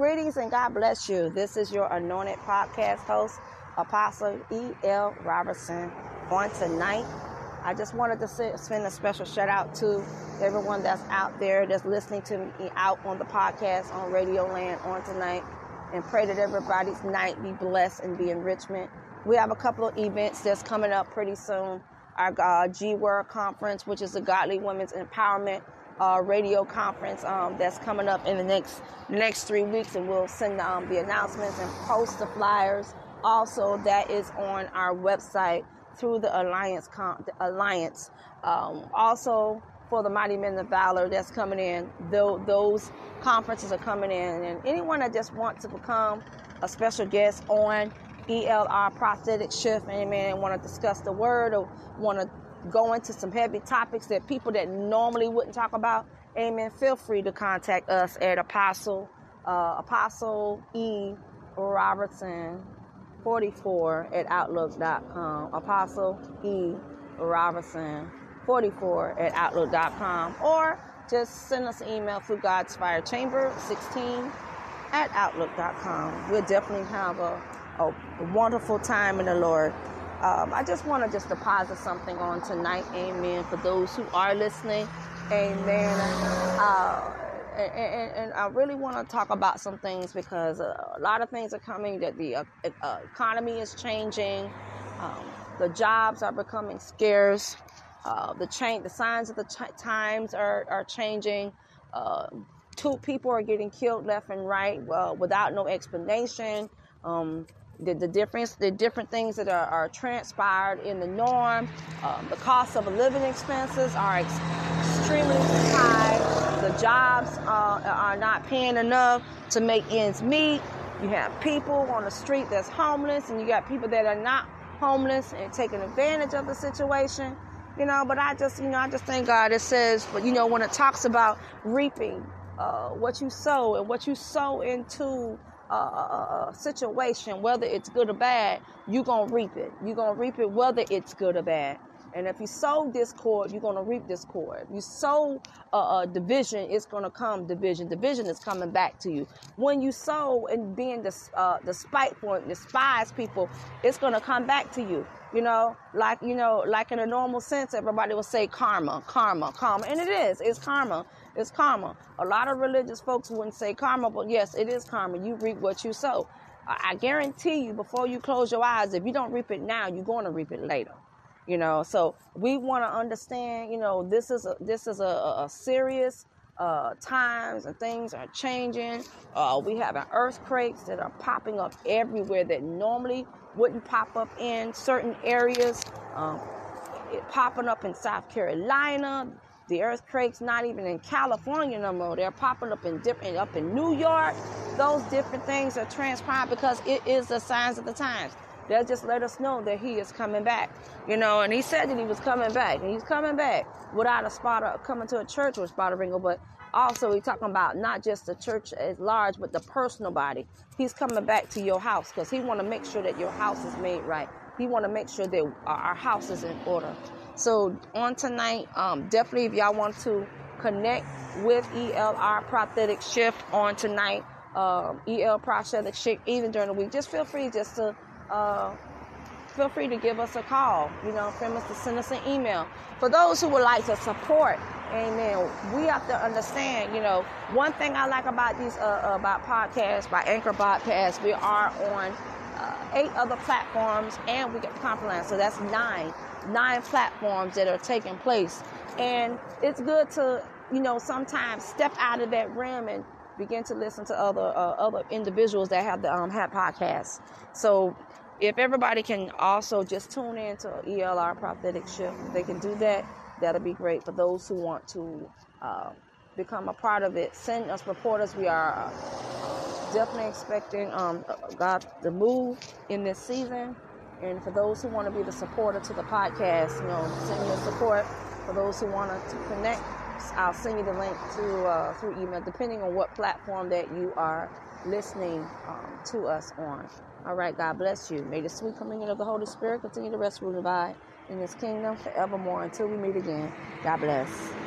Greetings and God bless you. This is your anointed podcast host, Apostle E.L. Robertson. On tonight, I just wanted to send a special shout out to everyone that's out there that's listening to me out on the podcast on Radio Land on tonight and pray that everybody's night be blessed and be enrichment. We have a couple of events that's coming up pretty soon. Our uh, G Word Conference, which is the Godly Women's Empowerment uh, radio conference um, that's coming up in the next next three weeks, and we'll send um, the announcements and post the flyers. Also, that is on our website through the Alliance. Con- the Alliance. Um, also, for the Mighty Men of Valor that's coming in, though those conferences are coming in, and anyone that just wants to become a special guest on ELR Prophetic Shift, amen, and want to discuss the word or want to go into some heavy topics that people that normally wouldn't talk about, amen, feel free to contact us at Apostle, uh, Apostle E. Robertson 44 at Outlook.com. Apostle E. Robertson 44 at Outlook.com. Or just send us an email through God's Fire Chamber 16 at Outlook.com. We'll definitely have a, a wonderful time in the Lord. Um, I just want to just deposit something on tonight, amen, for those who are listening, amen. Uh, and, and, and, I really want to talk about some things because a lot of things are coming. That the uh, uh, economy is changing, um, the jobs are becoming scarce, uh, the change, the signs of the ch- times are are changing. Uh, two people are getting killed left and right well, without no explanation. Um, the, the difference, the different things that are, are transpired in the norm. Um, the cost of living expenses are ex- extremely high. The jobs uh, are not paying enough to make ends meet. You have people on the street that's homeless, and you got people that are not homeless and taking advantage of the situation. You know, but I just, you know, I just thank God it says, but you know, when it talks about reaping uh, what you sow and what you sow into a, situation, whether it's good or bad, you're going to reap it. You're going to reap it whether it's good or bad. And if you sow discord, you're going to reap discord. You sow uh, division, it's going to come division. Division is coming back to you. When you sow and being the, uh, the spiteful and despise people, it's going to come back to you. You know, like, you know, like in a normal sense, everybody will say karma, karma, karma. And it is, it's karma. It's karma. A lot of religious folks wouldn't say karma, but yes, it is karma. You reap what you sow. I guarantee you, before you close your eyes, if you don't reap it now, you're going to reap it later. You know, so we want to understand. You know, this is a this is a, a serious uh, times and things are changing. Uh, we having earthquakes that are popping up everywhere that normally wouldn't pop up in certain areas. Um, it popping up in South Carolina. The earthquakes not even in California no more. They're popping up in different up in New York. Those different things are transpiring because it is the signs of the times. They'll just let us know that he is coming back. You know, and he said that he was coming back. And he's coming back without a spot of coming to a church with spot of wrinkle, but also he's talking about not just the church as large, but the personal body. He's coming back to your house because he want to make sure that your house is made right. He want to make sure that our house is in order. So on tonight, um, definitely if y'all want to connect with ELR Prophetic Shift on tonight, um, EL Prophetic Shift, even during the week, just feel free just to uh, feel free to give us a call. You know, to send us an email. For those who would like to support, amen. We have to understand. You know, one thing I like about these uh, about podcasts, by Anchor Podcasts, we are on uh, eight other platforms, and we get Compromise, so that's nine nine platforms that are taking place. And it's good to, you know, sometimes step out of that realm and begin to listen to other uh, other individuals that have the um, have podcasts. So if everybody can also just tune in to ELR Prophetic Shift, they can do that. That'll be great for those who want to uh, become a part of it. Send us reporters. We are uh, definitely expecting um, God to move in this season. And for those who want to be the supporter to the podcast, you know, send your support. For those who want to connect, I'll send you the link to uh, through email, depending on what platform that you are listening um, to us on. All right, God bless you. May the sweet communion of the Holy Spirit continue to rest, rule, and abide in His kingdom forevermore until we meet again. God bless.